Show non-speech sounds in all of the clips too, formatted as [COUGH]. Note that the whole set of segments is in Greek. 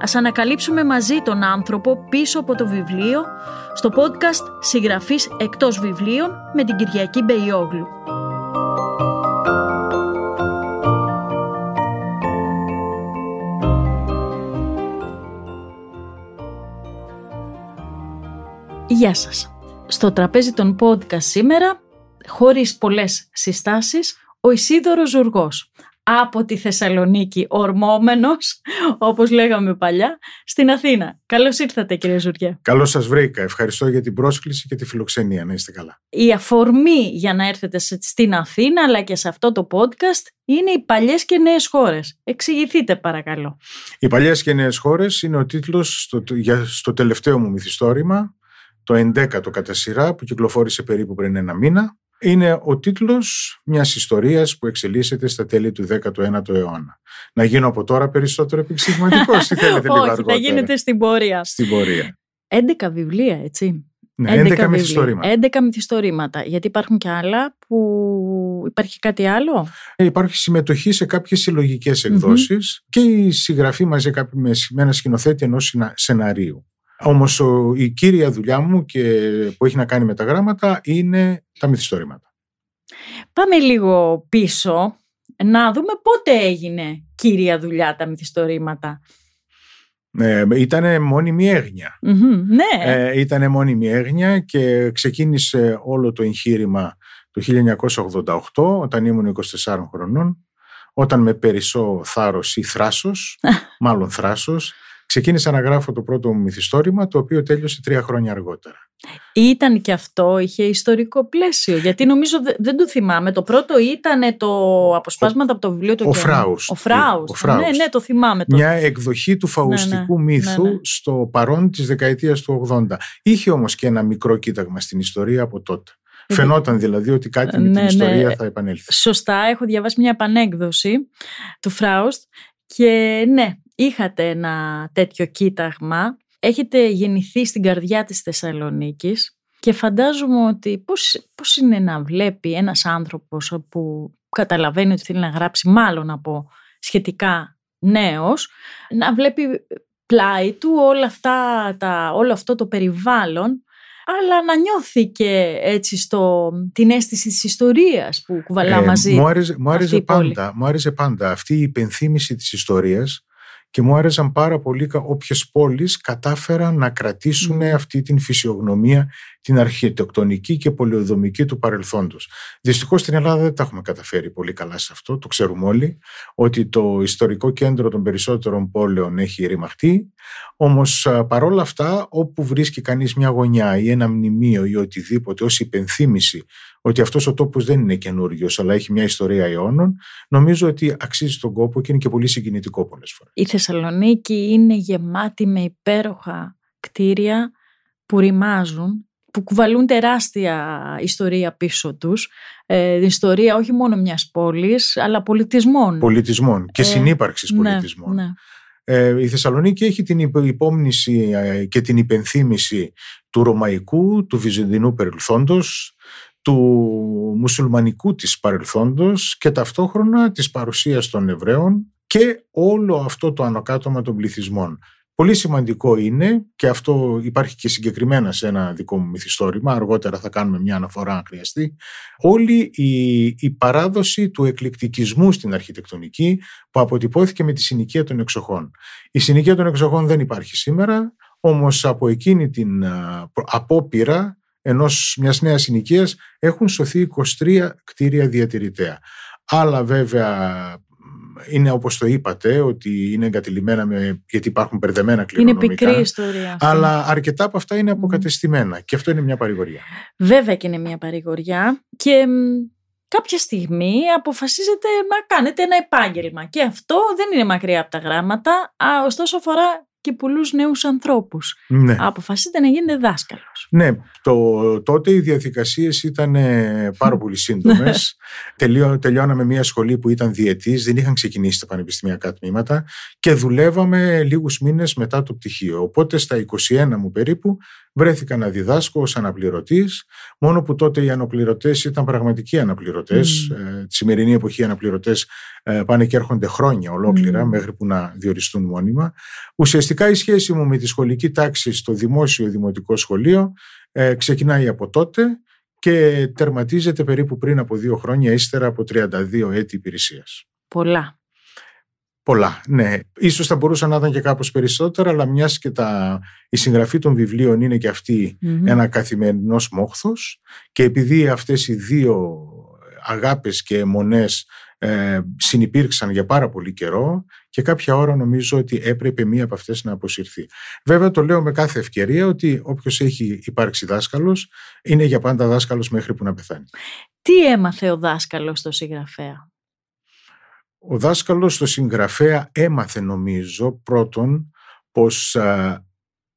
Ας ανακαλύψουμε μαζί τον άνθρωπο πίσω από το βιβλίο στο podcast «Συγγραφής εκτός βιβλίων» με την Κυριακή Μπεϊόγλου. Γεια σας. Στο τραπέζι των podcast σήμερα, χωρίς πολλές συστάσεις, ο Ισίδωρος Ζουργός. Από τη Θεσσαλονίκη, ορμόμενος, [LAUGHS] όπως λέγαμε παλιά, στην Αθήνα. Καλώς ήρθατε κύριε Ζουργέ. Καλώς σας βρήκα. Ευχαριστώ για την πρόσκληση και τη φιλοξενία. Να είστε καλά. Η αφορμή για να έρθετε στην Αθήνα, αλλά και σε αυτό το podcast, είναι οι παλιές και νέες χώρες. Εξηγηθείτε παρακαλώ. Οι παλιές και νέες χώρες είναι ο τίτλος στο, για, στο τελευταίο μου μυθιστόρημα, το 11ο κατά σειρά που κυκλοφόρησε περίπου πριν ένα μήνα. Είναι ο τίτλος μιας ιστορίας που εξελίσσεται στα τέλη του 19ου αιώνα. Να γίνω από τώρα περισσότερο επεξηγηματικός ή θέλετε [LAUGHS] λίγο Όχι, αργότερα; θα γίνετε στην πορεία. Στην πορεία. 11 βιβλία, έτσι. Ναι, 11, 11 μυθιστορήματα. 11 μυθιστορήματα. Γιατί υπάρχουν και άλλα που υπάρχει κάτι άλλο; Ε, υπάρχει συμμετοχή σε κάποιες συλλογικές εκδόσεις και η συγγραφή μαζί με ένα σκηνοθέτη ενός σεναρίου. Όμως η κύρια δουλειά μου και που έχει να κάνει με τα γράμματα είναι τα μυθιστορήματα. Πάμε λίγο πίσω να δούμε πότε έγινε κύρια δουλειά τα μυθιστορήματα. Ε, ήτανε μόνιμη έγνοια. Mm-hmm, ναι. Ε, ήτανε μόνιμη έγνοια και ξεκίνησε όλο το εγχείρημα το 1988 όταν ήμουν 24 χρονών όταν με περισσό θάρρος ή θράσος, [LAUGHS] μάλλον θράσος, ξεκίνησα να γράφω το πρώτο μου μυθιστόρημα, το οποίο τέλειωσε τρία χρόνια αργότερα. Ήταν και αυτό, είχε ιστορικό πλαίσιο, γιατί νομίζω δεν το θυμάμαι. Το πρώτο ήταν το αποσπάσματα από το βιβλίο του Ο Φράους. Ο Φράους. Ναι, ναι, το θυμάμαι. Το... Μια εκδοχή του φαουστικού ναι, ναι, μύθου ναι, ναι. στο παρόν της δεκαετίας του 80. Είχε όμως και ένα μικρό κοίταγμα στην ιστορία από τότε. Φαινόταν δηλαδή ότι κάτι με την ναι, ιστορία ναι. θα επανέλθει. Σωστά, έχω διαβάσει μια επανέκδοση του Φράουστ και ναι, είχατε ένα τέτοιο κοίταγμα. Έχετε γεννηθεί στην καρδιά της Θεσσαλονίκης και φαντάζομαι ότι πώς, πώς είναι να βλέπει ένας άνθρωπος που καταλαβαίνει ότι θέλει να γράψει μάλλον από σχετικά νέος, να βλέπει πλάι του όλα αυτά, τα, όλο αυτό το περιβάλλον αλλά να νιώθει και έτσι στο, την αίσθηση της ιστορίας που κουβαλά Ε, μαζί μου άρεσε, μου αυτή άρεσε η πόλη. πάντα, μου άρεσε πάντα αυτή η υπενθύμηση της ιστορίας και μου άρεσαν πάρα πολύ όποιες πόλεις κατάφεραν να κρατήσουν Μμμ. αυτή την φυσιογνωμία, την αρχιτεκτονική και πολεοδομική του παρελθόντος. Δυστυχώς στην Ελλάδα δεν τα έχουμε καταφέρει πολύ καλά σε αυτό, το ξέρουμε όλοι, ότι το ιστορικό κέντρο των περισσότερων πόλεων έχει ρημαχτεί, όμως α, παρόλα αυτά όπου βρίσκει κανείς μια γωνιά ή ένα μνημείο ή οτιδήποτε ως υπενθύμηση ότι αυτός ο τόπος δεν είναι καινούριος, αλλά έχει μια ιστορία αιώνων, νομίζω ότι αξίζει τον κόπο και είναι και πολύ συγκινητικό πολλές φορές. Η Θεσσαλονίκη είναι γεμάτη με υπέροχα κτίρια που ρημάζουν, που κουβαλούν τεράστια ιστορία πίσω τους. Ε, ιστορία όχι μόνο μιας πόλης, αλλά πολιτισμών. Πολιτισμών και Ε, συνύπαρξης ναι, πολιτισμών. ναι. Ε, η Θεσσαλονίκη έχει την υπο- υπόμνηση ε, και την υπενθύμηση του ρωμαϊκού, του βυζαντινού παρελθόντος, του μουσουλμανικού της παρελθόντος και ταυτόχρονα της παρουσίας των Εβραίων και όλο αυτό το ανακάτωμα των πληθυσμών. Πολύ σημαντικό είναι, και αυτό υπάρχει και συγκεκριμένα σε ένα δικό μου μυθιστόρημα, αργότερα θα κάνουμε μια αναφορά αν χρειαστεί, όλη η, η παράδοση του εκλεκτικισμού στην αρχιτεκτονική που αποτυπώθηκε με τη συνοικία των εξοχών. Η συνοικία των εξοχών δεν υπάρχει σήμερα, όμως από εκείνη την α, προ- απόπειρα ενός μιας νέας συνοικίας έχουν σωθεί 23 κτίρια διατηρητέα. Άλλα βέβαια είναι όπως το είπατε ότι είναι εγκατελειμμένα με, γιατί υπάρχουν περδεμένα Είναι κληρονομικά. πικρή ιστορία. αυτή. Αλλά αρκετά από αυτά είναι αποκατεστημένα και αυτό είναι μια παρηγοριά. Βέβαια και είναι μια παρηγοριά και μ, κάποια στιγμή αποφασίζετε να κάνετε ένα επάγγελμα και αυτό δεν είναι μακριά από τα γράμματα, α, ωστόσο αφορά και πολλούς νέους ανθρώπους. Ναι. Αποφασίσετε να γίνετε δάσκαλος. Ναι, το, τότε οι διαδικασίες ήταν ε, πάρα πολύ σύντομες. Τελειώ, τελειώναμε μια σχολή που ήταν διετής, δεν είχαν ξεκινήσει τα πανεπιστημιακά τμήματα και δουλεύαμε λίγους μήνες μετά το πτυχίο. Οπότε στα 21 μου περίπου βρέθηκα να διδάσκω ως αναπληρωτής, μόνο που τότε οι αναπληρωτές ήταν πραγματικοί αναπληρωτές. Mm. τη σημερινή εποχή οι αναπληρωτές ε, πάνε και έρχονται χρόνια ολόκληρα μέχρι που να διοριστούν μόνιμα. Ουσιαστικά η σχέση μου με τη σχολική τάξη στο δημόσιο δημοτικό σχολείο ε, ξεκινάει από τότε και τερματίζεται περίπου πριν από δύο χρόνια ύστερα από 32 έτη υπηρεσίας. Πολλά. Πολλά, ναι. Ίσως θα μπορούσαν να ήταν και κάπως περισσότερα, αλλά μιας και τα, η συγγραφή των βιβλίων είναι και αυτη ένα καθημερινός μόχθος και επειδή αυτές οι δύο αγάπες και αιμονές ε, συνυπήρξαν για πάρα πολύ καιρό και κάποια ώρα νομίζω ότι έπρεπε μία από αυτές να αποσυρθεί. Βέβαια το λέω με κάθε ευκαιρία ότι όποιος έχει υπάρξει δάσκαλος είναι για πάντα δάσκαλος μέχρι που να πεθάνει. Τι έμαθε ο δάσκαλος στο συγγραφέα; Ο δάσκαλος στο συγγραφέα έμαθε νομίζω πρώτον πως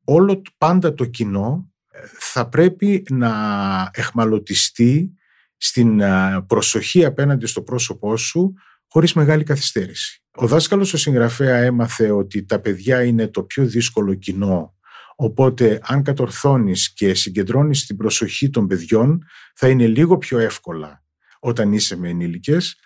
όλο πάντα το κοινό ε, θα πρέπει να εχμαλωτιστεί στην προσοχή απέναντι στο πρόσωπό σου χωρίς μεγάλη καθυστέρηση. Ο δάσκαλος ο συγγραφέα έμαθε ότι τα παιδιά είναι το πιο δύσκολο κοινό οπότε αν κατορθώνεις και συγκεντρώνεις την προσοχή των παιδιών θα είναι λίγο πιο εύκολα όταν είσαι με ενήλικες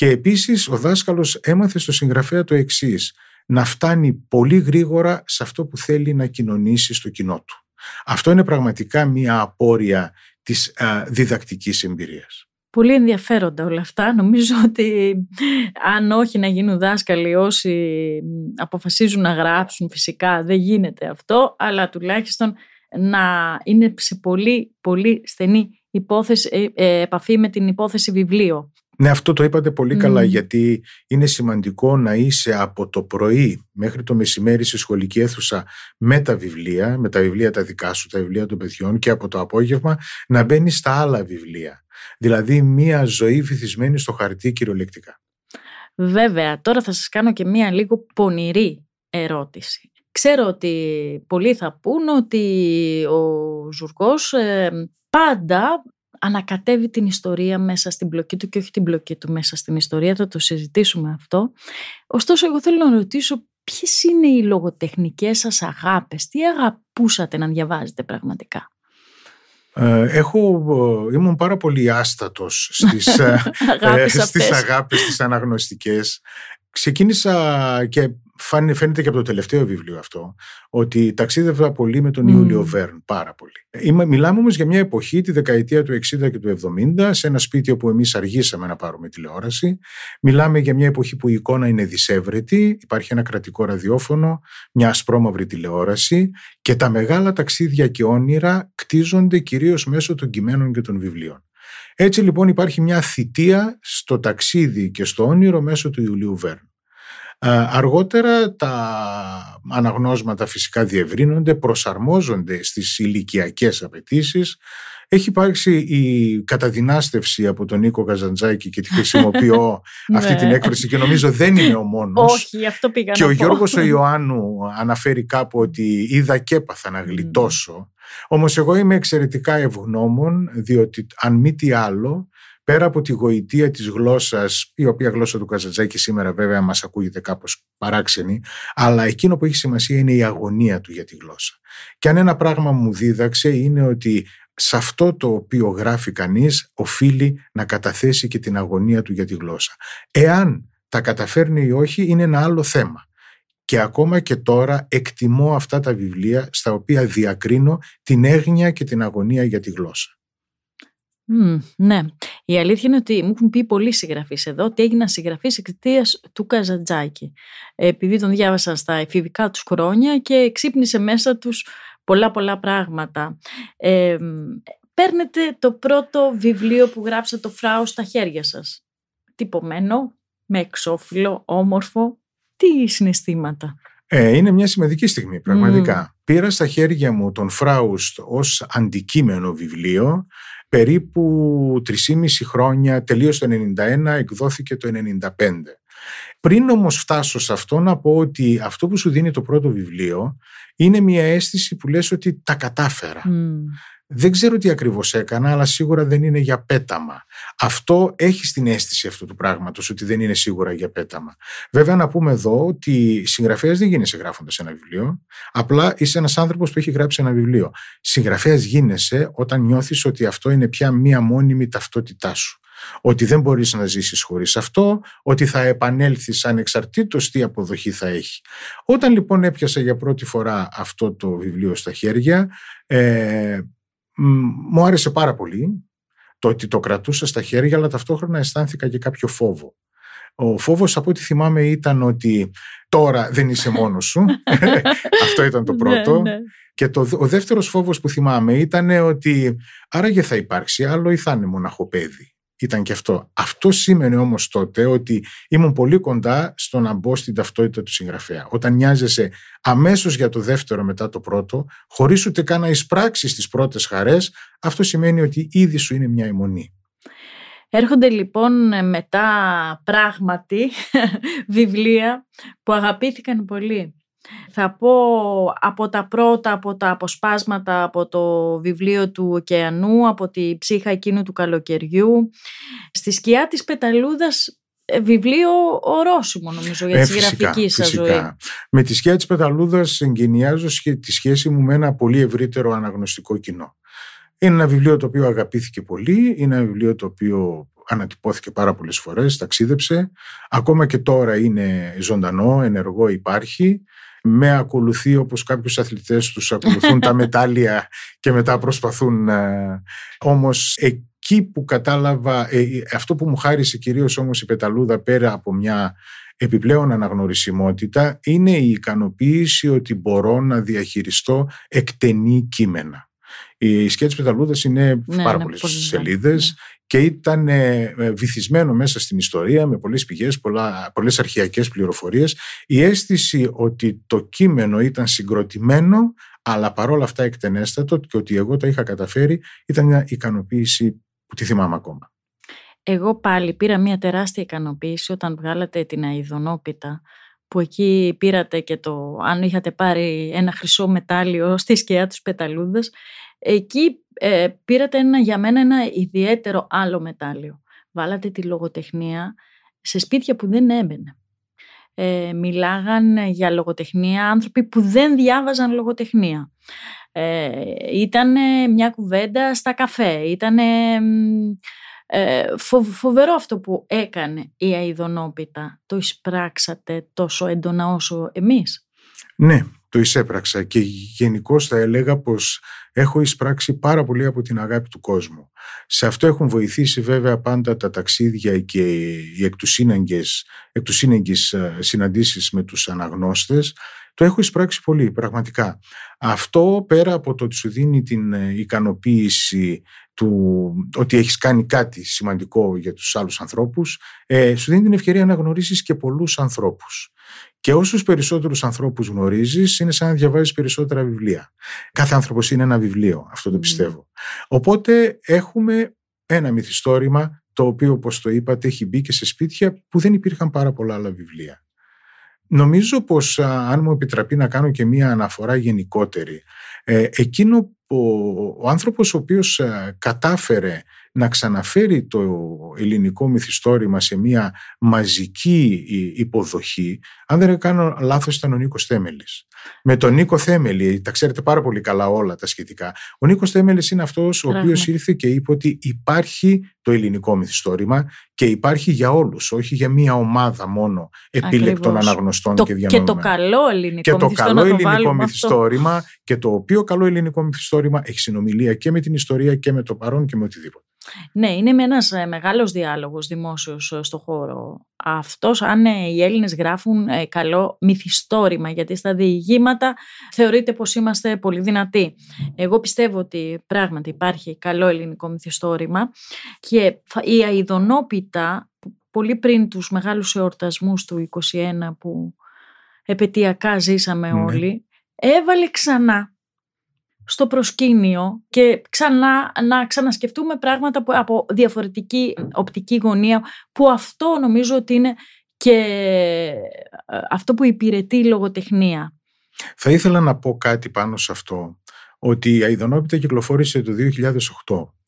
και επίσης ο δάσκαλος έμαθε στο συγγραφέα το εξής να φτάνει πολύ γρήγορα σε αυτό που θέλει να κοινωνήσει στο κοινό του. Αυτό είναι πραγματικά μία απόρρια της α, διδακτικής εμπειρίας. Πολύ ενδιαφέροντα όλα αυτά. Νομίζω ότι αν όχι να γίνουν δάσκαλοι όσοι αποφασίζουν να γράψουν φυσικά δεν γίνεται αυτό, αλλά τουλάχιστον να είναι σε πολύ πολύ στενή υπόθεση, ε, ε, επαφή με την υπόθεση βιβλίο. Ναι, αυτό το είπατε πολύ καλά, γιατί είναι σημαντικό να είσαι από το πρωί μέχρι το μεσημέρι στη σχολική αίθουσα με τα βιβλία, με τα βιβλία τα δικά σου, τα βιβλία των παιδιών και από το απόγευμα να μπαίνεις στα άλλα βιβλία. Δηλαδή μία ζωή βυθισμένη στο χαρτί κυριολεκτικά. Βέβαια, τώρα θα σας κάνω και μία λίγο πονηρή ερώτηση. Ξέρω ότι πολλοί θα πούν ότι ο Ζουργός ε, πάντα ανακατεύει την ιστορία μέσα στην πλοκή του και όχι την πλοκή του μέσα στην ιστορία, θα το συζητήσουμε αυτό. Ωστόσο, εγώ θέλω να ρωτήσω ποιες είναι οι λογοτεχνικές σας αγάπες, τι αγαπούσατε να διαβάζετε πραγματικά; Ε, έχω, ε, ήμουν πάρα πολύ άστατος στις, [LAUGHS] ε, αγάπες, στις αγάπες, τις αναγνωστικές. Ξεκίνησα και φαίνεται και από το τελευταίο βιβλίο αυτό, ότι ταξίδευα πολύ με τον mm. Ιούλιο Βέρν, πάρα πολύ. Είμαι, μιλάμε όμως για μια εποχή, τη δεκαετία του 60 και του 70, σε ένα σπίτι όπου εμείς αργήσαμε να πάρουμε τηλεόραση. Μιλάμε για μια εποχή που η εικόνα είναι δυσέβρετη, υπάρχει ένα κρατικό ραδιόφωνο, μια ασπρόμαυρη τηλεόραση και τα μεγάλα ταξίδια και όνειρα κτίζονται κυρίως μέσω των κειμένων και των βιβλίων. Έτσι λοιπόν υπάρχει μια θητεία στο ταξίδι και στο όνειρο μέσω του Ιουλίου Βέρν. Αργότερα τα αναγνώσματα φυσικά διευρύνονται, προσαρμόζονται στις ηλικιακές απαιτήσεις. Έχει υπάρξει η καταδυνάστευση από τον Νίκο Καζαντζάκη και τη χρησιμοποιώ [LAUGHS] αυτή την ναι. έκφραση και νομίζω δεν είναι ο μόνος. Όχι, αυτό πήγα Και ο Γιώργος ο [LAUGHS] Ιωάννου αναφέρει κάπου ότι είδα και έπαθα να γλιτώσω. Όμως εγώ είμαι εξαιρετικά ευγνώμων διότι αν μη τι άλλο πέρα από τη γοητεία της γλώσσας, η οποία γλώσσα του Καζατζάκη σήμερα βέβαια μας ακούγεται κάπως παράξενη, αλλά εκείνο που έχει σημασία είναι η αγωνία του για τη γλώσσα. Και αν ένα πράγμα μου δίδαξε είναι ότι σε αυτό το οποίο γράφει κανείς οφείλει να καταθέσει και την αγωνία του για τη γλώσσα. Εάν τα καταφέρνει ή όχι είναι ένα άλλο θέμα. Και ακόμα και τώρα εκτιμώ αυτά τα βιβλία στα οποία διακρίνω την έγνοια και την αγωνία για τη γλώσσα ναι. Η αλήθεια είναι ότι μου έχουν πει πολλοί συγγραφείς εδώ ότι έγιναν συγγραφεί εξαιτίας του Καζαντζάκη. Επειδή τον διάβασαν στα εφηβικά τους χρόνια και ξύπνησε μέσα τους πολλά πολλά πράγματα. Ε, παίρνετε το πρώτο βιβλίο που γράψατε το φράου στα χέρια σας. Τυπωμένο, με εξώφυλλο, όμορφο. Τι συναισθήματα. Ε, είναι μια σημαντική στιγμή πραγματικά. Πήρα στα χέρια μου τον Φράουστ ως αντικείμενο βιβλίο περίπου 3,5 χρόνια, τελείωσε το 91, εκδόθηκε το 95. Πριν όμως φτάσω σε αυτό να πω ότι αυτό που σου δίνει το πρώτο βιβλίο είναι μια αίσθηση που λες ότι τα κατάφερα. Δεν ξέρω τι ακριβώς έκανα, αλλά σίγουρα δεν είναι για πέταμα. Αυτό έχει την αίσθηση αυτού του πράγματος, ότι δεν είναι σίγουρα για πέταμα. Βέβαια να πούμε εδώ ότι συγγραφέας δεν γίνεσαι γράφοντας ένα βιβλίο, απλά είσαι ένας άνθρωπος που έχει γράψει ένα βιβλίο. Συγγραφέας γίνεσαι όταν νιώθεις ότι αυτό είναι πια μία μόνιμη ταυτότητά σου. Ότι δεν μπορείς να ζήσεις χωρίς αυτό, ότι θα επανέλθεις ανεξαρτήτως τι αποδοχή θα έχει. Όταν λοιπόν έπιασα για πρώτη φορά αυτό το βιβλίο στα χέρια, ε, μου άρεσε πάρα πολύ το ότι το κρατούσα στα χέρια, αλλά ταυτόχρονα αισθάνθηκα και κάποιο φόβο. Ο φόβος από ό,τι θυμάμαι ήταν ότι τώρα δεν είσαι μόνος σου. [LAUGHS] [LAUGHS] Αυτό ήταν το ναι, πρώτο. Ναι. Και το, ο δεύτερος φόβος που θυμάμαι ήταν ότι άραγε θα υπάρξει άλλο ή θα είναι μοναχοπέδι ήταν και αυτό. Αυτό σήμαινε όμως τότε ότι ήμουν πολύ κοντά στο να μπω στην ταυτότητα του συγγραφέα. Όταν νοιάζεσαι αμέσως για το δεύτερο μετά το πρώτο, χωρίς ούτε καν να εισπράξεις τις πρώτες χαρές, αυτό σημαίνει ότι ήδη σου είναι μια αιμονή. Έρχονται λοιπόν μετά πράγματι [LAUGHS] βιβλία που αγαπήθηκαν πολύ. Θα πω από τα πρώτα, από τα αποσπάσματα από το βιβλίο του ωκεανού, από τη ψύχα εκείνου του καλοκαιριού. Στη σκιά της πεταλούδας ε, βιβλίο ορόσημο νομίζω για τη ε, γραφική σας ζωή. Με τη σκιά της πεταλούδας εγκαινιάζω τη σχέση μου με ένα πολύ ευρύτερο αναγνωστικό κοινό. Είναι ένα βιβλίο το οποίο αγαπήθηκε πολύ, είναι ένα βιβλίο το οποίο ανατυπώθηκε πάρα πολλές φορές, ταξίδεψε. Ακόμα και τώρα είναι ζωντανό, ενεργό, υπάρχει με ακολουθεί όπως κάποιους αθλητές τους ακολουθούν [LAUGHS] τα μετάλλια και μετά προσπαθούν ε, όμως εκεί που κατάλαβα ε, αυτό που μου χάρισε κυρίως όμως η Πεταλούδα πέρα από μια επιπλέον αναγνωρισιμότητα είναι η ικανοποίηση ότι μπορώ να διαχειριστώ εκτενή κείμενα. Η σκέψη Πεταλούδας είναι ναι, πάρα πολλές σελίδες ναι και ήταν ε, ε, βυθισμένο μέσα στην ιστορία με πολλές πηγές, πολλά, πολλές αρχαιακές πληροφορίες. Η αίσθηση ότι το κείμενο ήταν συγκροτημένο αλλά παρόλα αυτά εκτενέστατο και ότι εγώ τα είχα καταφέρει ήταν μια ικανοποίηση που τη θυμάμαι ακόμα. Εγώ πάλι πήρα μια τεράστια ικανοποίηση όταν βγάλατε την αειδονόπιτα που εκεί πήρατε και το αν είχατε πάρει ένα χρυσό μετάλλιο στη σκιά τους πεταλούδας εκεί ε, πήρατε ένα, για μένα ένα ιδιαίτερο άλλο μετάλλιο. Βάλατε τη λογοτεχνία σε σπίτια που δεν έμπαινε. Ε, μιλάγαν για λογοτεχνία άνθρωποι που δεν διάβαζαν λογοτεχνία. Ε, ήταν μια κουβέντα στα καφέ. Ήταν ε, φοβερό αυτό που έκανε η Αιδονόπιτα. Το εισπράξατε τόσο έντονα όσο εμείς; Ναι, το εισέπραξα και γενικώς θα έλεγα πως έχω εισπράξει πάρα πολύ από την αγάπη του κόσμου. Σε αυτό έχουν βοηθήσει βέβαια πάντα τα ταξίδια και οι εκ του σύνεγγες ε, συναντήσεις με τους αναγνώστες. Το έχω εισπράξει πολύ, πραγματικά. Αυτό πέρα από το ότι σου δίνει την ε, ικανοποίηση του ότι έχεις κάνει κάτι σημαντικό για τους άλλους ανθρώπους, ε, σου δίνει την ευκαιρία να γνωρίσεις και πολλούς ανθρώπους. Και όσους περισσότερους ανθρώπους γνωρίζεις, είναι σαν να διαβάζεις περισσότερα βιβλία. Κάθε άνθρωπος είναι ένα βιβλίο, αυτό το πιστεύω. Οπότε έχουμε ένα μυθιστόρημα το οποίο, όπως το είπατε, έχει μπει και σε σπίτια που δεν υπήρχαν πάρα πολλά άλλα βιβλία. Νομίζω πως αν μου επιτραπεί να κάνω και μία αναφορά γενικότερη, ε, εκείνο ο, ο άνθρωπος ο οποίος κατάφερε να ξαναφέρει το ελληνικό μυθιστόρημα σε μια μαζική υποδοχή, αν δεν κάνω λάθος ήταν ο Νίκος Θέμελης. Με τον Νίκο Θέμελη, τα ξέρετε πάρα πολύ καλά όλα τα σχετικά, ο Νίκος Θέμελης είναι αυτός ο οποίος ήρθε και είπε ότι υπάρχει το ελληνικό μυθιστόρημα και υπάρχει για όλους, όχι για μια ομάδα μόνο επίλεκτων αναγνωστών το, και διανοούμενων. Και το καλό ελληνικό και το καλό ελληνικό μυθιστόρημα και το οποίο καλό ελληνικό μυθιστόρημα έχει συνομιλία και με την ιστορία και με το παρόν και με οτιδήποτε. Ναι, είναι με ένας ε, μεγάλος διάλογος δημόσιος ε, στο χώρο. Αυτός αν ε, οι Έλληνες γράφουν καλό μυθιστόρημα γιατί στα διηγήματα θεωρείται πως είμαστε πολύ δυνατοί. Εγώ πιστεύω ότι πράγματι υπάρχει καλό ελληνικό μυθιστόρημα και η αειδονόπιτα πολύ πριν τους μεγάλους εορτασμούς του 21 που επαιτειακά ζήσαμε ναι. όλοι έβαλε ξανά στο προσκήνιο και ξανά, να ξανασκεφτούμε πράγματα που, από διαφορετική οπτική γωνία που αυτό νομίζω ότι είναι και ε, αυτό που υπηρετεί η λογοτεχνία. Θα ήθελα να πω κάτι πάνω σε αυτό, ότι η Αιδονόπιτα κυκλοφόρησε το 2008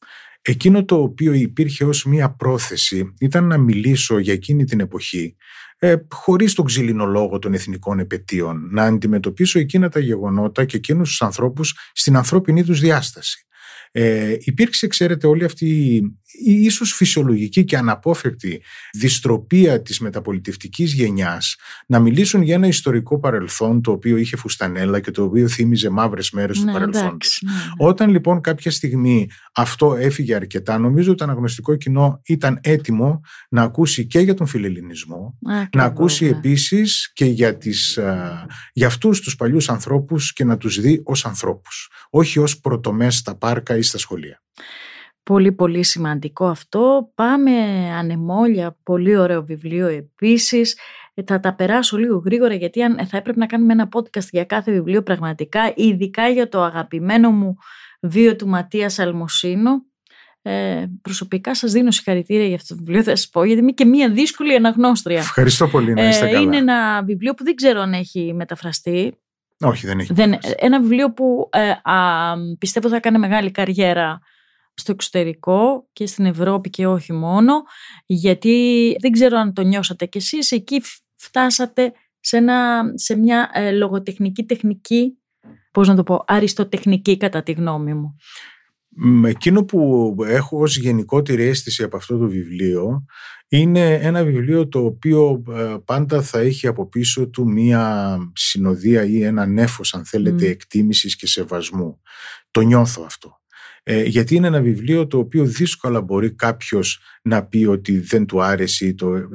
Εκείνο το οποίο υπήρχε ως μία πρόθεση ήταν να μιλήσω για εκείνη την εποχή ε, χωρίς τον ξυλινολόγο των εθνικών επαιτίων, να αντιμετωπίσω εκείνα τα γεγονότα και εκείνους τους ανθρώπους στην ανθρώπινη τους διάσταση. Ε, υπήρξε, ξέρετε, όλη αυτή η ίσως φυσιολογική και αναπόφευκτη δυστροπία της μεταπολιτευτικής γενιάς να μιλήσουν για ένα ιστορικό παρελθόν το οποίο είχε φουστανέλα και το οποίο θύμιζε μαύρες μέρες του ναι, παρελθόντος. Ναι, ναι. Όταν λοιπόν κάποια στιγμή αυτό έφυγε αρκετά, νομίζω ότι το αναγνωστικό κοινό ήταν έτοιμο να ακούσει και για τον φιλελληνισμό, να ακούσει επίσης και για, τις, για αυτούς τους παλιούς ανθρώπους και να τους δει ως ανθρώπους, όχι ως πρωτομές στα πάρκα ή στα σχολεία. Πολύ πολύ σημαντικό αυτό. Πάμε ανεμόλια, πολύ ωραίο βιβλίο επίσης. Ε, θα τα περάσω λίγο γρήγορα γιατί αν, θα έπρεπε να κάνουμε ένα podcast για κάθε βιβλίο πραγματικά, ειδικά για το αγαπημένο μου βίο του Ματίας Αλμοσίνο. Ε, προσωπικά σας δίνω συγχαρητήρια για αυτό το βιβλίο, θα σας πω, γιατί είμαι και μία δύσκολη αναγνώστρια. Ευχαριστώ πολύ, να είστε ε, Είναι ένα βιβλίο που δεν ξέρω αν έχει μεταφραστεί. Όχι, δεν έχει. Δεν, ένα βιβλίο που ε, α, πιστεύω θα κάνει μεγάλη καριέρα στο εξωτερικό και στην Ευρώπη και όχι μόνο, γιατί δεν ξέρω αν το νιώσατε κι εσείς, εκεί φτάσατε σε, ένα, σε μια ε, λογοτεχνική τεχνική, πώς να το πω, αριστοτεχνική κατά τη γνώμη μου. Εκείνο που έχω ως γενικότερη αίσθηση από αυτό το βιβλίο είναι ένα βιβλίο το οποίο ε, πάντα θα έχει από πίσω του μία συνοδεία ή ένα νέφος αν θέλετε mm. εκτίμησης και σεβασμού. Το νιώθω αυτό. Ε, γιατί είναι ένα βιβλίο το οποίο δύσκολα μπορεί κάποιος να πει ότι δεν του άρεσε ή το, ε,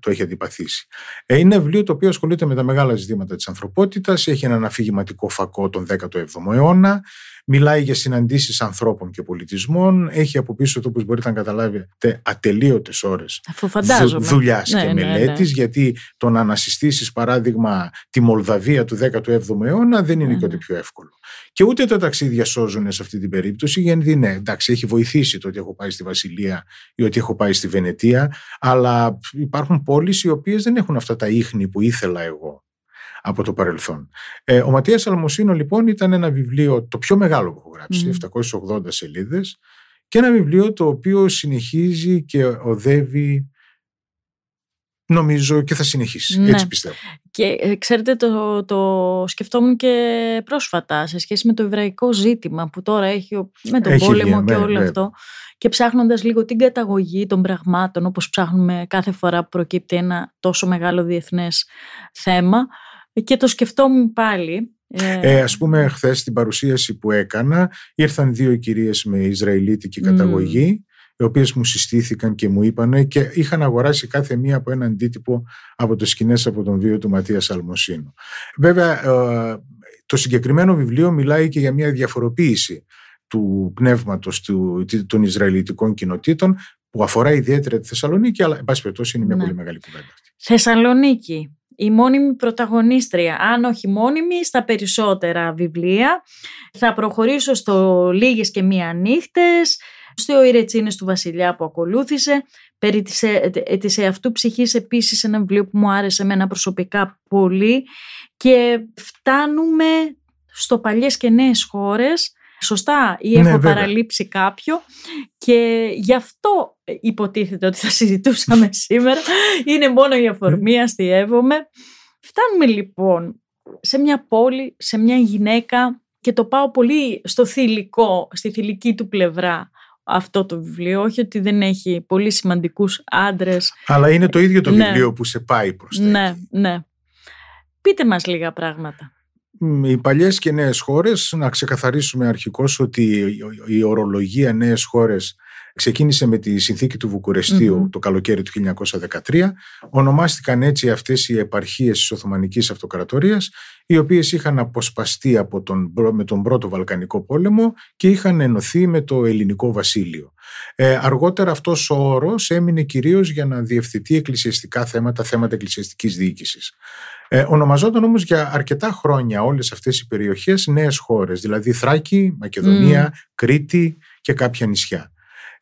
το έχει αντιπαθήσει. Ε, είναι ένα βιβλίο το οποίο ασχολείται με τα μεγάλα ζητήματα της ανθρωπότητας, έχει έναν αφηγηματικό φακό τον 17ο αιώνα, Μιλάει για συναντήσεις ανθρώπων και πολιτισμών. Έχει από πίσω το, όπως μπορείτε να καταλάβετε, ατελείωτες ώρες δουλειάς ναι, και ναι, μελέτης, ναι. γιατί το να ανασυστήσεις παράδειγμα τη Μολδαβία του 17ου αιώνα δεν είναι και ό,τι πιο εύκολο. Και ούτε τα ταξίδια σώζουν σε αυτή την περίπτωση, γιατί ναι, εντάξει, έχει βοηθήσει το ότι έχω πάει στη Βασιλεία ή ότι έχω πάει στη Βενετία, αλλά υπάρχουν πόλεις οι οποίες δεν έχουν αυτά τα ίχνη που ήθελα εγώ από το παρελθόν. Ε, ο Ματίας Αλμοσίνο λοιπόν ήταν ένα βιβλίο το πιο μεγάλο που έχω γράψει, 780 σελίδες και ένα βιβλίο το οποίο συνεχίζει και οδεύει νομίζω και θα συνεχίσει. Ναι. Έτσι πιστεύω. Και ε, ξέρετε το, το σκεφτόμουν και πρόσφατα σε σχέση με το εβραϊκό ζήτημα που τώρα έχει με τον πόλεμο και όλο αυτό και ψάχνοντας λίγο την καταγωγή των πραγμάτων όπως ψάχνουμε κάθε φορά που προκύπτει ένα τόσο μεγάλο διεθνές θέμα και το σκεφτόμουν πάλι. Ε, ε ας πούμε χθες στην παρουσίαση που έκανα ήρθαν δύο κυρίες με Ισραηλίτικη καταγωγή οι οποίες μου συστήθηκαν και μου είπαν και είχαν αγοράσει κάθε μία από ένα αντίτυπο από το σκηνές από τον βίο του Ματίας Αλμοσίνου. Βέβαια ε, το συγκεκριμένο βιβλίο μιλάει και για μια διαφοροποίηση του πνεύματος του, των Ισραηλιτικών κοινοτήτων που αφορά ιδιαίτερα τη Θεσσαλονίκη αλλά εν πάση περιπτώσει είναι μια ναι. πολύ μεγάλη κουβέντα αυτή. Θεσσαλονίκη η μόνιμη πρωταγωνίστρια, αν όχι μόνιμη, στα περισσότερα βιβλία. Θα προχωρήσω στο «Λίγες και μία νύχτες», στο «Οι του βασιλιά» που ακολούθησε, περί της, ε, ε, της εαυτού ψυχής επίσης ένα βιβλίο που μου άρεσε εμένα προσωπικά πολύ. Και φτάνουμε στο «Παλιές και νέες χώρες», σωστά ή ναι, έχω παραλείψει κάποιο και γι' αυτό υποτίθεται ότι θα συζητούσαμε [LAUGHS] σήμερα. Είναι μόνο η αφορμή, αστείευομαι. Φτάνουμε λοιπόν σε μια πόλη, σε μια γυναίκα και το πάω πολύ στο θηλυκό, στη θηλυκή του πλευρά αυτό το βιβλίο, όχι ότι δεν έχει πολύ σημαντικούς άντρες. Αλλά είναι το ίδιο το ναι. βιβλίο που σε πάει προς τα Ναι, ναι. Πείτε μας λίγα πράγματα οι παλιές και νέες χώρες, να ξεκαθαρίσουμε αρχικώς ότι η ορολογία νέες χώρες ξεκίνησε με τη συνθήκη του βουκουρεστιου το καλοκαίρι του 1913. Ονομάστηκαν έτσι αυτές οι επαρχίες της Οθωμανικής Αυτοκρατορίας, οι οποίες είχαν αποσπαστεί από τον, με τον πρώτο Βαλκανικό πόλεμο και είχαν ενωθεί με το Ελληνικό Βασίλειο. Ε, αργότερα αυτός ο όρος έμεινε κυρίως για να διευθετεί εκκλησιαστικά θέματα, θέματα εκκλησιαστικής διοίκησης. Ε, ονομαζόταν όμως για αρκετά χρόνια όλες αυτές οι περιοχές νέες χώρες, δηλαδή Θράκη, Μακεδονία, Κρήτη και κάποια νησιά.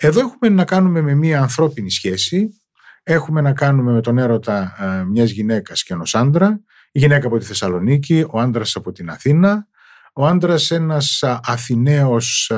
Εδώ έχουμε να κάνουμε με μια ανθρώπινη σχέση. Έχουμε να κάνουμε με τον έρωτα ε, μιας γυναίκας και ενός άντρα, η γυναίκα από τη Θεσσαλονίκη, ο άντρας από την Αθήνα, ο άντρας ένας Αθηναίος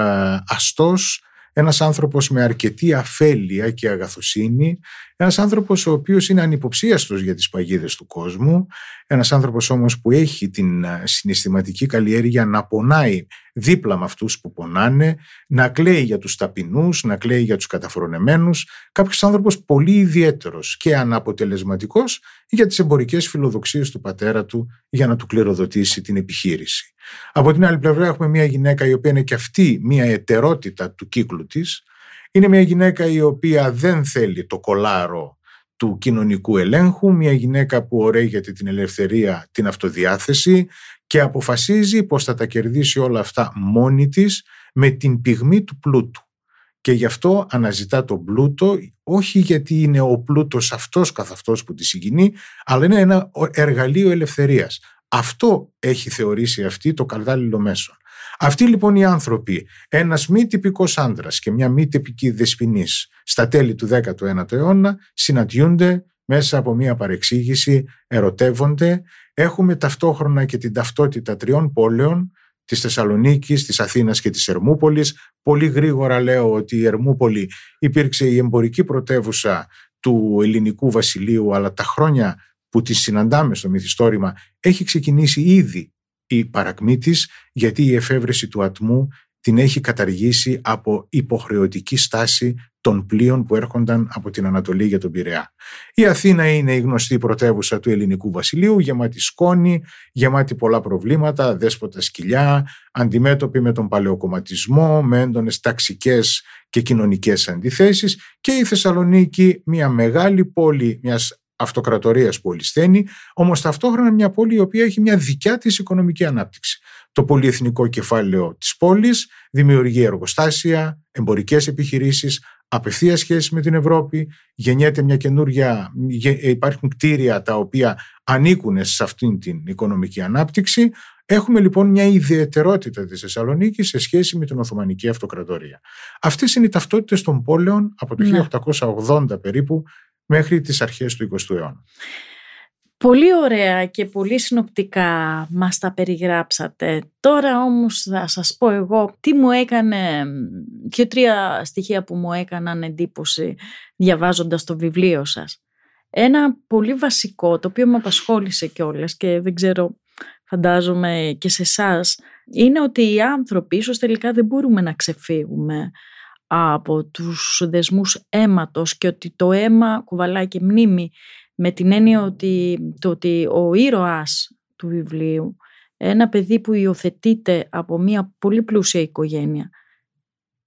αστός, ένας άνθρωπος με αρκετή αφέλεια και αγαθοσύνη, ένας άνθρωπος ο οποίος είναι ανυποψίαστος για τις παγίδες του κόσμου, ένας άνθρωπος όμως που έχει την συναισθηματική καλλιέργεια να πονάει δίπλα με αυτούς που πονάνε, να κλαίει για τους ταπεινούς, να κλαίει για τους καταφρονεμένους, κάποιος άνθρωπος πολύ ιδιαίτερος και αναποτελεσματικός για τις εμπορικές φιλοδοξίες του πατέρα του για να του κληροδοτήσει την επιχείρηση. Από την άλλη πλευρά έχουμε μια γυναίκα η οποία είναι και αυτή μια ετερότητα του κύκλου της. Είναι μια γυναίκα η οποία δεν θέλει το κολάρο του κοινωνικού ελέγχου, μια γυναίκα που ωραίγεται την ελευθερία, την αυτοδιάθεση και αποφασίζει πως θα τα κερδίσει όλα αυτά μόνη της με την πυγμή του πλούτου. Και γι' αυτό αναζητά τον πλούτο, όχι γιατί είναι ο πλούτος αυτός καθ' αυτός που τη συγκινεί, αλλά είναι ένα εργαλείο ελευθερίας. Αυτό έχει θεωρήσει αυτή το κατάλληλο μέσο. Αυτοί λοιπόν οι άνθρωποι, ένας μη τυπικός άντρας και μια μη τυπική δεσποινής στα τέλη του 19ου αιώνα συναντιούνται μέσα από μια παρεξήγηση, ερωτεύονται. Έχουμε ταυτόχρονα και την ταυτότητα τριών πόλεων, της Θεσσαλονίκης, της Αθήνας και της Ερμούπολης. Πολύ γρήγορα λέω ότι η Ερμούπολη υπήρξε η εμπορική πρωτεύουσα του ελληνικού βασιλείου, αλλά τα χρόνια που τη συναντάμε στο μυθιστόρημα έχει ξεκινήσει ήδη η παρακμή της γιατί η εφεύρεση του ατμού την έχει καταργήσει από υποχρεωτική στάση των πλοίων που έρχονταν από την Ανατολή για τον Πειραιά. Η Αθήνα είναι η γνωστή πρωτεύουσα του ελληνικού βασιλείου, γεμάτη σκόνη, γεμάτη πολλά προβλήματα, δέσποτα σκυλιά, αντιμέτωπη με τον παλαιοκομματισμό, με έντονες ταξικές και κοινωνικές αντιθέσεις και η Θεσσαλονίκη, μια μεγάλη πόλη μιας αυτοκρατορίας που ολισθαίνει, όμως ταυτόχρονα μια πόλη η οποία έχει μια δικιά της οικονομική ανάπτυξη. Το πολυεθνικό κεφάλαιο της πόλης δημιουργεί εργοστάσια, εμπορικές επιχειρήσεις, απευθείας σχέση με την Ευρώπη, γεννιέται μια καινούργια, υπάρχουν κτίρια τα οποία ανήκουν σε αυτήν την οικονομική ανάπτυξη. Έχουμε λοιπόν μια ιδιαιτερότητα της Θεσσαλονίκης σε σχέση με την Οθωμανική Αυτοκρατορία. Αυτές είναι οι ταυτότητες των πόλεων από το 1880 ναι. περίπου μέχρι τις αρχές του 20ου αιώνα. Πολύ ωραία και πολύ συνοπτικά μας τα περιγράψατε. Τώρα όμως θα σας πω εγώ τι μου έκανε, και τρία στοιχεία που μου έκαναν εντύπωση διαβάζοντας το βιβλίο σας. Ένα πολύ βασικό, το οποίο με απασχόλησε κιόλας και δεν ξέρω, φαντάζομαι και σε εσάς, είναι ότι οι άνθρωποι ίσως τελικά δεν μπορούμε να ξεφύγουμε από τους δεσμούς αίματος και ότι το αίμα κουβαλάει και μνήμη με την έννοια ότι, το ότι ο ήρωας του βιβλίου, ένα παιδί που υιοθετείται από μια πολύ πλούσια οικογένεια,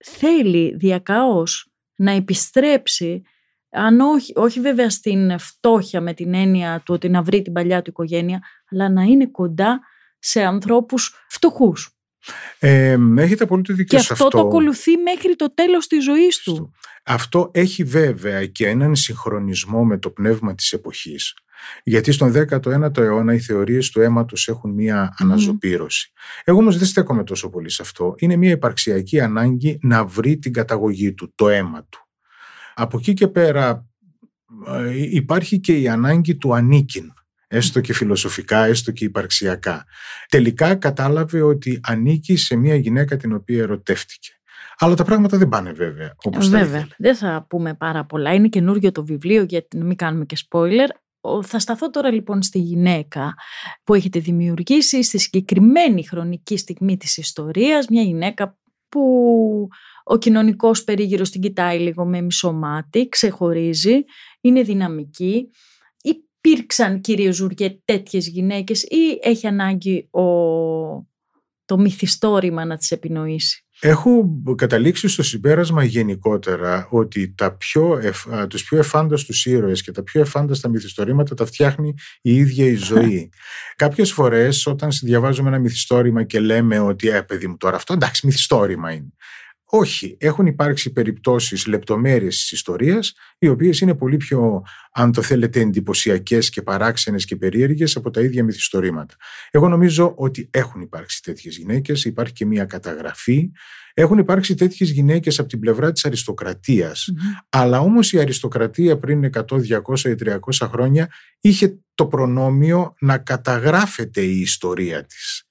θέλει διακαώς να επιστρέψει, αν όχι, όχι βέβαια στην φτώχεια με την έννοια του ότι να βρει την παλιά του οικογένεια, αλλά να είναι κοντά σε ανθρώπους φτωχούς. Ε, έχετε πολύ το δίκιο και αυτό. αυτό το ακολουθεί μέχρι το τέλος της ζωής του. Αυτό έχει βέβαια και έναν συγχρονισμό με το πνεύμα της εποχής. Γιατί στον 19ο αιώνα οι θεωρίες του αίματος έχουν μία αναζωπήρωση. Εγώ όμως δεν στέκομαι τόσο πολύ σε αυτό. Είναι μία υπαρξιακή ανάγκη να βρει την καταγωγή του, το αίμα του. Από εκεί και πέρα ε, υπάρχει και η ανάγκη του ανήκειν έστω και φιλοσοφικά, έστω και υπαρξιακά. Τελικά κατάλαβε ότι ανήκει σε μια γυναίκα την οποία ερωτεύτηκε. Αλλά τα πράγματα δεν πάνε βέβαια όπως Βέβαια, δεν θα πούμε πάρα πολλά. Είναι καινούργιο το βιβλίο γιατί να μην κάνουμε και spoiler. Θα σταθώ τώρα λοιπόν στη γυναίκα που έχετε δημιουργήσει στη συγκεκριμένη χρονική στιγμή της ιστορίας, μια γυναίκα που ο κοινωνικός περίγυρος την κοιτάει λίγο με μισομάτι, ξεχωρίζει, είναι δυναμική, υπήρξαν κύριε Ζούργε τέτοιες γυναίκες ή έχει ανάγκη ο... το μυθιστόρημα να τις επινοήσει; Έχω καταλήξει στο συμπέρασμα γενικότερα ότι τα πιο εφ, τους πιο εφάνταστους ήρωες και τα πιο εφάνταστα μυθιστορήματα τα φτιάχνει η ίδια η ζωή. [LAUGHS] Κάποιες φορές όταν διαβάζουμε ένα μυθιστόρημα και λέμε ότι «Ε, παιδί μου τώρα αυτό εντάξει μυθιστόρημα είναι». Όχι, έχουν υπάρξει περιπτώσεις λεπτομέρειες της ιστορίας οι οποίες είναι πολύ πιο, αν το θέλετε, εντυπωσιακές και παράξενες και περίεργες από τα ίδια μυθιστορήματα. Εγώ νομίζω ότι έχουν υπάρξει τέτοιες γυναίκες, υπάρχει και μια καταγραφή. Έχουν υπάρξει τέτοιες γυναίκες από την πλευρά της αριστοκρατίας. Αλλά όμως η αριστοκρατία πριν 100, 200 ή 300 χρόνια είχε το προνόμιο να καταγράφεται η ιστορία της.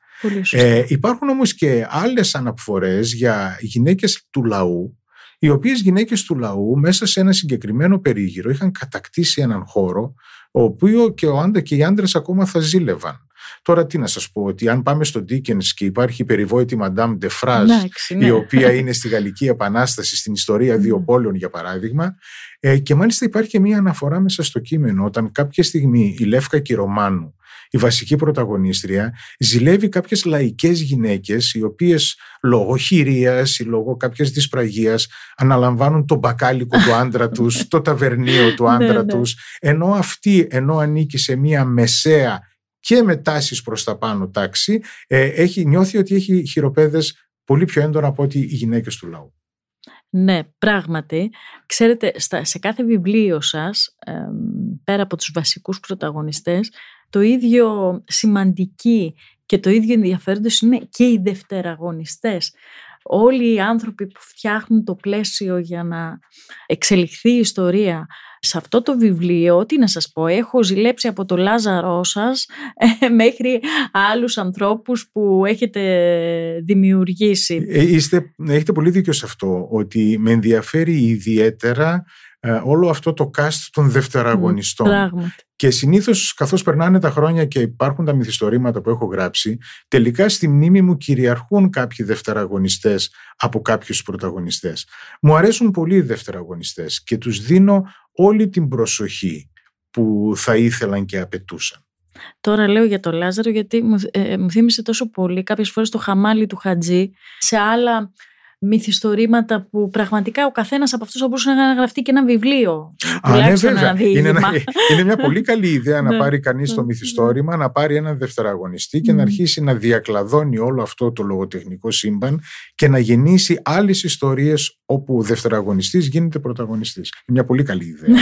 Ε, υπάρχουν όμως και άλλες αναφορές για γυναίκες του λαού οι οποίες γυναίκες του λαού μέσα σε ένα συγκεκριμένο περίγυρο είχαν κατακτήσει έναν χώρο ο οποίο και, ο άντρα, και οι άντρες ακόμα θα ζήλευαν. Τώρα τι να σας πω, ότι αν πάμε στο Dickens και υπάρχει η περιβόητη Madame de Fraz, ναι. η οποία είναι στη Γαλλική Επανάσταση, στην ιστορία δύο πόλεων για παράδειγμα, ε, και μάλιστα υπάρχει και μία αναφορά μέσα στο κείμενο, όταν κάποια στιγμή η Λεύκα Κυρομάνου η βασική πρωταγωνίστρια ζηλεύει κάποιες λαϊκές γυναίκες οι οποίες λόγω χειρίας ή λόγω κάποιας δυσπραγίας αναλαμβάνουν το μπακάλικο του άντρα τους, το ταβερνίο του [LAUGHS] άντρα Ναι, ναι. τους ενώ αυτή ενώ ανήκει σε μια μεσαία και με τάσεις προς τα πάνω τάξη ε, έχει, νιώθει ότι έχει χειροπέδες πολύ πιο έντονα από ότι οι γυναίκες του λαού. Ναι, πράγματι. Ξέρετε, στα, σε κάθε βιβλίο σας, εμ, πέρα από τους βασικούς πρωταγωνιστές, το ίδιο σημαντική και το ίδιο ενδιαφέροντος είναι και οι δευτεραγωνιστές. Όλοι οι άνθρωποι που φτιάχνουν το πλαίσιο για να εξελιχθεί η ιστορία σε αυτό το βιβλίο, τι να σας πω, έχω ζηλέψει από το Λάζαρό σας ε, μέχρι άλλους ανθρώπους που έχετε δημιουργήσει. Ε, Είστε, έχετε πολύ δίκιο σε αυτό, ότι με ενδιαφέρει ιδιαίτερα ε, όλο αυτό το cast των δευτεραγωνιστών. Πράγματι. Και συνήθως, καθώς περνάνε τα χρόνια και υπάρχουν τα μυθιστορήματα που έχω γράψει, τελικά στη μνήμη μου κυριαρχούν κάποιοι δευτεραγωνιστές από κάποιους πρωταγωνιστές. Μου αρέσουν πολύ οι δευτεραγωνιστές και τους δίνω όλη την προσοχή που θα ήθελαν και απαιτούσαν. Τώρα λέω για το Λάζαρο γιατί μου, ε, μου θύμισε τόσο πολύ κάποιες φορές το χαμάλι του Χατζή σε άλλα μυθιστορήματα που πραγματικά ο καθένας από αυτούς θα μπορούσε να γραφτεί και ένα βιβλίο. Α, ναι, τουλάχιστον βέβαια. ένα Είναι, διήγημα. ένα- είναι μια πολύ καλή ιδέα να Ναι. πάρει κανείς το Ναι. μυθιστόρημα, να πάρει έναν δευτεραγωνιστή και να Μμμ. αρχίσει να διακλαδώνει όλο αυτό το λογοτεχνικό σύμπαν και να γεννήσει άλλες ιστορίες όπου ο δευτεραγωνιστής γίνεται πρωταγωνιστής. Είναι μια πολύ καλή ιδέα.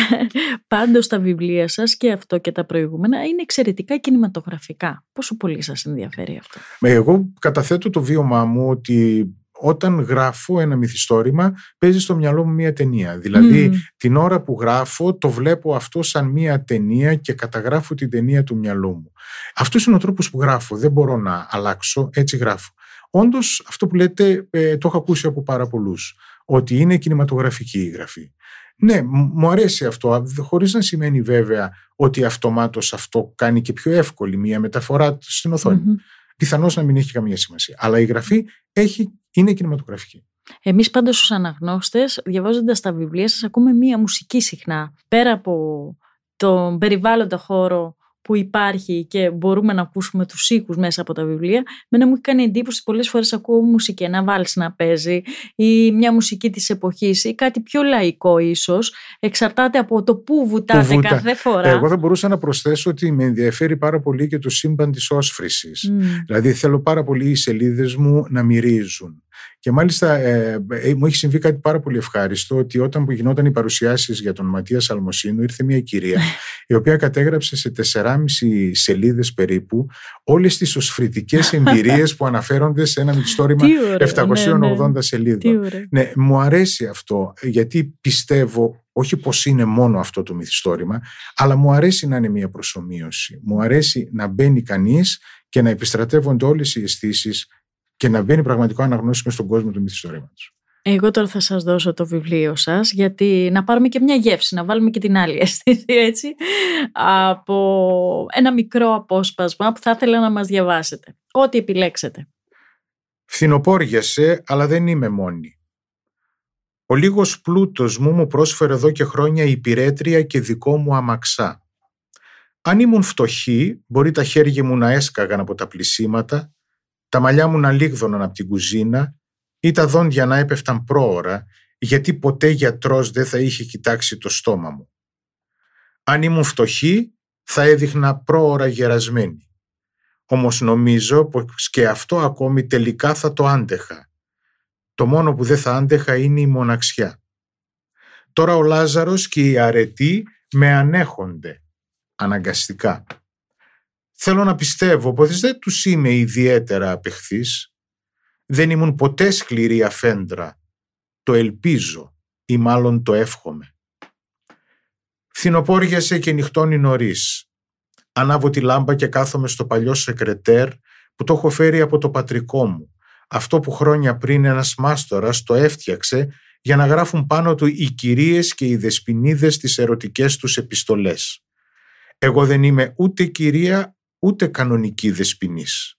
Πάντως τα βιβλία σας και αυτό και τα προηγούμενα είναι εξαιρετικά κινηματογραφικά. Πόσο πολύ σας ενδιαφέρει αυτό; Ε, Εγώ καταθέτω το βίωμά μου ότι όταν γράφω ένα μυθιστόρημα παίζει στο μυαλό μου μια ταινία. Δηλαδή Μμ. την ώρα που γράφω το βλέπω αυτό σαν μια ταινία και καταγράφω την ταινία του μυαλού μου. Αυτός είναι ο τρόπος που γράφω. Δεν μπορώ να αλλάξω, έτσι γράφω. Όντως, αυτό που λέτε ε, το έχω ακούσει από πάρα πολλούς. Ότι είναι κινηματογραφική η γραφή. Ναι, μ- μου αρέσει αυτό, α, δε- χωρίς να σημαίνει βέβαια ότι αυτομάτως αυτό κάνει και πιο εύκολη μια μεταφορά στην οθόνη. Μμμ. Πιθανώς να μην έχει καμία σημασία. Αλλά η γραφή έχει, είναι κινηματογραφική. Εμείς πάντως ως αναγνώστες, διαβάζοντας τα βιβλία σας, ακούμε μία μουσική συχνά. Πέρα από τον περιβάλλοντα χώρο που υπάρχει και μπορούμε να ακούσουμε τους ήχους μέσα από τα βιβλία, μένα μου έχει κάνει εντύπωση πολλές φορές ακούω μουσική, ένα βάλς να παίζει ή μια μουσική της εποχής ή κάτι πιο λαϊκό ίσως, εξαρτάται από το που βουτάτε βούτα. κάθε φορά. Εγώ θα μπορούσα να προσθέσω ότι με ενδιαφέρει πάρα πολύ και το σύμπαν της όσφρησης. Μμ. Δηλαδή θέλω πάρα πολύ οι σελίδες μου να μυρίζουν. Και μάλιστα ε, ε, μου έχει συμβεί κάτι πάρα πολύ ευχάριστο ότι όταν που γινόταν οι παρουσιάσεις για τον Ματίας Σαλμοσίνου ήρθε μια κυρία η οποία κατέγραψε σε 4,5 σελίδες περίπου όλες τις οσφρητικές εμπειρίες που αναφέρονται σε ένα μυθιστόρημα Τι ωραίο, 780 ναι, ναι. σελίδων. Τι ωραίο. Ναι, μου αρέσει αυτό γιατί πιστεύω όχι πως είναι μόνο αυτό το μυθιστόρημα αλλά μου αρέσει να είναι μια προσωμείωση. Μου αρέσει να μπαίνει κανείς και να επιστρατεύονται όλες οι αισθήσεις και να μπαίνει πραγματικό αναγνώση μες στον κόσμο του μυθιστορήματος. Εγώ τώρα θα σας δώσω το βιβλίο σας γιατί να πάρουμε και μια γεύση, να βάλουμε και την άλλη [LAUGHS] αίσθηση έτσι από ένα μικρό απόσπασμα που θα ήθελα να μας διαβάσετε. Ό,τι επιλέξετε. Φθινοπόριασε, αλλά δεν είμαι μόνη. Ο λίγος πλούτος μου μου πρόσφερε εδώ και χρόνια υπηρέτρια και δικό μου αμαξά. Αν ήμουν φτωχή, μπορεί τα χέρια μου να έσκαγαν από τα πλησίματα, τα μαλλιά μου να λίγδωναν από την κουζίνα ή τα δόντια να έπεφταν πρόωρα, γιατί ποτέ γιατρός δεν θα είχε κοιτάξει το στόμα μου. Αν ήμουν φτωχή, θα έδειχνα πρόωρα γερασμένη. Όμως νομίζω πως και αυτό ακόμη τελικά θα το άντεχα. Το μόνο που δεν θα άντεχα είναι η μοναξιά. Τώρα ο Λάζαρος και οι αρετοί με ανέχονται αναγκαστικά. Θέλω να πιστεύω πως δεν τους είμαι ιδιαίτερα απεχθής. Δεν ήμουν ποτέ σκληρή αφέντρα. Το ελπίζω ή μάλλον το εύχομαι. Φθινοπόριασε και νυχτώνει νωρίς. Ανάβω τη λάμπα και κάθομαι στο παλιό σεκρετέρ που το έχω φέρει από το πατρικό μου. Αυτό που χρόνια πριν ένας μάστορας το έφτιαξε για να γράφουν πάνω του οι κυρίες και οι δεσποινίδες τις ερωτικές τους επιστολές. Εγώ δεν είμαι ούτε κυρία ούτε κανονική δεσποινής.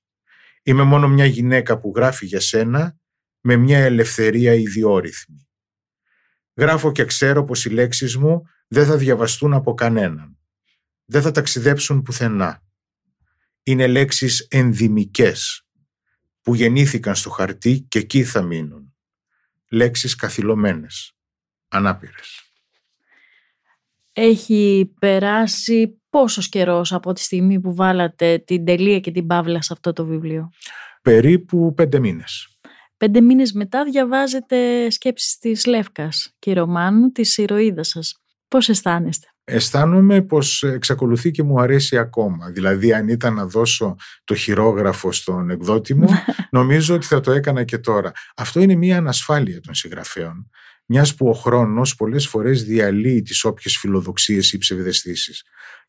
Είμαι μόνο μια γυναίκα που γράφει για σένα με μια ελευθερία ιδιόρυθμη. Γράφω και ξέρω πως οι λέξεις μου δεν θα διαβαστούν από κανέναν. Δεν θα ταξιδέψουν πουθενά. Είναι λέξεις ενδυμικές που γεννήθηκαν στο χαρτί και εκεί θα μείνουν. Λέξεις καθυλωμένες, ανάπηρες. Έχει περάσει πόσο καιρός από τη στιγμή που βάλατε την τελεία και την παύλα σε αυτό το βιβλίο; Περίπου πέντε μήνες. Πέντε μήνες μετά διαβάζετε σκέψεις της Λεύκας και ρωμάνου της ηρωίδας σας. Πώς αισθάνεστε; Αισθάνομαι πως εξακολουθεί και μου αρέσει ακόμα. Δηλαδή αν ήταν να δώσω το χειρόγραφο στον εκδότη μου, [LAUGHS] νομίζω ότι θα το έκανα και τώρα. Αυτό είναι μια ανασφάλεια των συγγραφέων. Μιας που ο χρόνος πολλές φορές διαλύει τις όποιες φιλοδοξίες ή ψευδεστήσεις.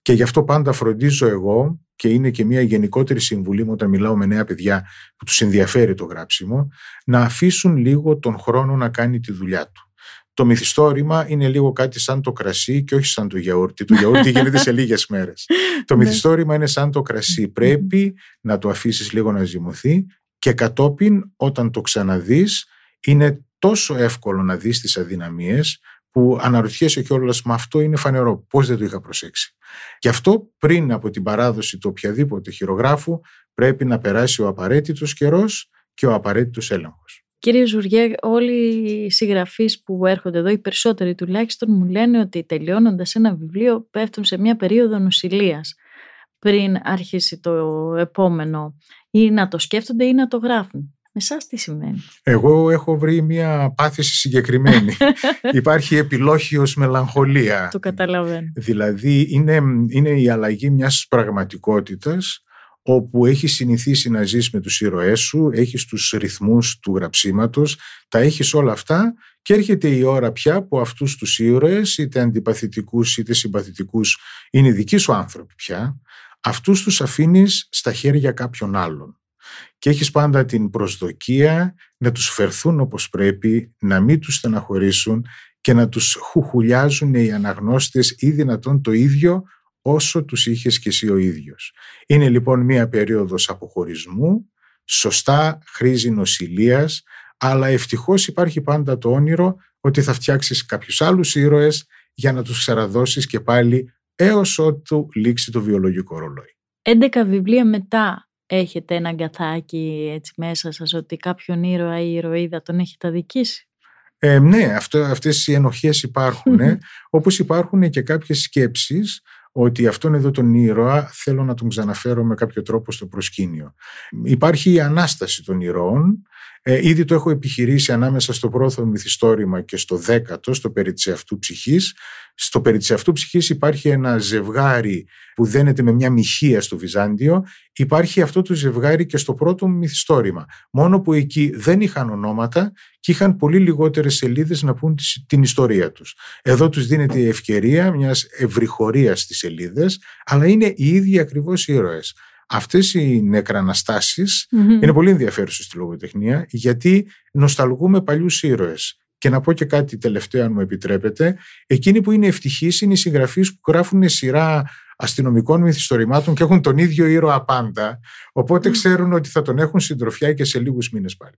Και γι' αυτό πάντα φροντίζω εγώ και είναι και μια γενικότερη συμβουλή μου όταν μιλάω με νέα παιδιά που τους ενδιαφέρει το γράψιμο, να αφήσουν λίγο τον χρόνο να κάνει τη δουλειά του. Το μυθιστόρημα είναι λίγο κάτι σαν το κρασί και όχι σαν το γιαούρτι. Το γιαούρτι γίνεται σε λίγες μέρες. Το ναι. μυθιστόρημα είναι σαν το κρασί. Πρέπει να το αφήσεις λίγο να ζυμωθεί και κατόπιν όταν το ξαναδείς είναι τόσο εύκολο να δεις τις αδυναμίες που αναρωτιέσαι κιόλας, μα αυτό είναι φανερό. Πώς δεν το είχα προσέξει. Και αυτό πριν από την παράδοση του οποιαδήποτε χειρογράφου πρέπει να περάσει ο απαραίτητος καιρός και ο απαραίτητος έλεγχος. Κύριε Ζουριέ, όλοι οι συγγραφείς που έρχονται εδώ, οι περισσότεροι τουλάχιστον, μου λένε ότι τελειώνοντας ένα βιβλίο πέφτουν σε μια περίοδο νοσηλείας πριν αρχίσει το επόμενο ή να το σκέφτονται ή να το γράφουν. Με εσάς τι σημαίνει; Εγώ έχω βρει μια πάθηση συγκεκριμένη. [LAUGHS] Υπάρχει επιλόχιος μελαγχολία. Το καταλαβαίνω. Δηλαδή είναι, είναι η αλλαγή μιας πραγματικότητας όπου έχεις συνηθίσει να ζεις με τους ήρωές σου, έχεις τους ρυθμούς του γραψίματος, τα έχεις όλα αυτά και έρχεται η ώρα πια που αυτούς τους ήρωες, είτε αντιπαθητικούς είτε συμπαθητικούς, είναι δικοί σου άνθρωποι πια, αυτούς τους αφήνεις στα χέρια κάποιων άλλων και έχεις πάντα την προσδοκία να τους φερθούν όπως πρέπει, να μην τους στεναχωρήσουν και να τους χουχουλιάζουν οι αναγνώστες ή δυνατόν το ίδιο όσο τους είχες και εσύ ο ίδιος. Είναι λοιπόν μία περίοδος αποχωρισμού, σωστά χρήζει νοσηλείας, αλλά ευτυχώς υπάρχει πάντα το όνειρο ότι θα φτιάξεις κάποιους άλλους ήρωες για να τους ξαραδώσεις και πάλι έως ότου λήξει το βιολογικό ρολόι. 11 βιβλία μετά έχετε ένα αγκαθάκι έτσι μέσα σας ότι κάποιον ήρωα ή ηρωίδα τον έχετε αδικήσει; Ε, ναι, αυτό, αυτές οι ενοχές υπάρχουν, ε, [LAUGHS] όπως υπάρχουν και κάποιες σκέψεις ότι αυτόν εδώ τον ήρωα θέλω να τον ξαναφέρω με κάποιο τρόπο στο προσκήνιο. Υπάρχει η ανάσταση των ηρώων. Ε, ήδη το έχω επιχειρήσει ανάμεσα στο πρώτο μυθιστόρημα και στο δέκατο, στο περί της αυτού ψυχής. Στο περί της αυτού ψυχής υπάρχει ένα ζευγάρι που δένεται με μια μοιχεία στο Βυζάντιο. Υπάρχει αυτό το ζευγάρι και στο πρώτο μυθιστόρημα. Μόνο που εκεί δεν είχαν ονόματα και είχαν πολύ λιγότερες σελίδες να πούν την ιστορία τους. Εδώ τους δίνεται η ευκαιρία μιας ευρυχωρίας στις σελίδες, αλλά είναι οι ίδιοι ακριβώς ήρωες. Αυτές οι νεκραναστασεις είναι πολύ ενδιαφέρουσες στη λογοτεχνία γιατί νοσταλγούμε παλιούς ήρωες. Και να πω και κάτι τελευταίο, αν μου επιτρέπετε. Εκείνοι που είναι ευτυχείς είναι οι συγγραφείς που γράφουν σειρά αστυνομικών μυθιστορημάτων και έχουν τον ίδιο ήρωα πάντα. Οπότε ξέρουν ότι θα τον έχουν συντροφιά και σε λίγους μήνες πάλι.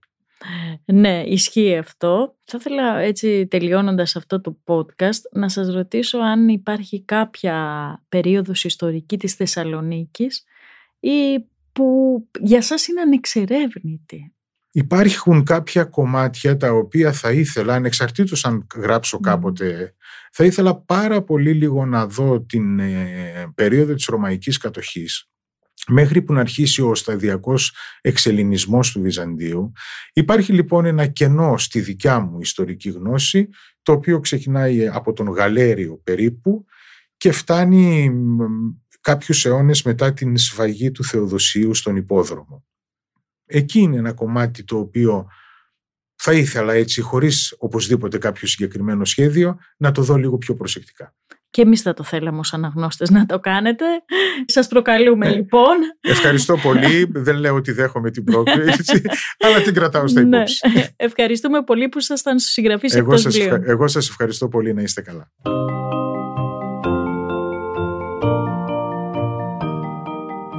Ναι, ισχύει αυτό. Θα ήθελα έτσι τελειώνοντας αυτό το podcast να σας ρωτήσω αν υπάρχει κάποια περίοδος ιστορική της Θεσσαλονίκης ή που για σας είναι ανεξερεύνητη; Υπάρχουν κάποια κομμάτια τα οποία θα ήθελα, ανεξαρτήτως αν γράψω κάποτε, θα ήθελα πάρα πολύ λίγο να δω την ε, περίοδο της Ρωμαϊκής κατοχής μέχρι που να αρχίσει ο σταδιακός εξελινισμός του Βυζαντίου. Υπάρχει λοιπόν ένα κενό στη δικιά μου ιστορική γνώση, το οποίο ξεκινάει από τον Γαλέριο περίπου και φτάνει κάποιους αιώνες μετά την σφαγή του Θεοδοσίου στον υπόδρομο. Εκεί είναι ένα κομμάτι το οποίο θα ήθελα έτσι, χωρίς οπωσδήποτε κάποιο συγκεκριμένο σχέδιο, να το δω λίγο πιο προσεκτικά. Και εμείς θα το θέλαμε ως αναγνώστες να το κάνετε. Σας προκαλούμε ε, λοιπόν. Ευχαριστώ πολύ. [LAUGHS] Δεν λέω ότι δέχομαι την πρόκληση, αλλά την κρατάω στα ναι. υπόψη. Ευχαριστούμε πολύ που ήσασταν στους συγγραφείς εγώ εκτός σας, Εγώ σας ευχαριστώ πολύ να είστε καλά.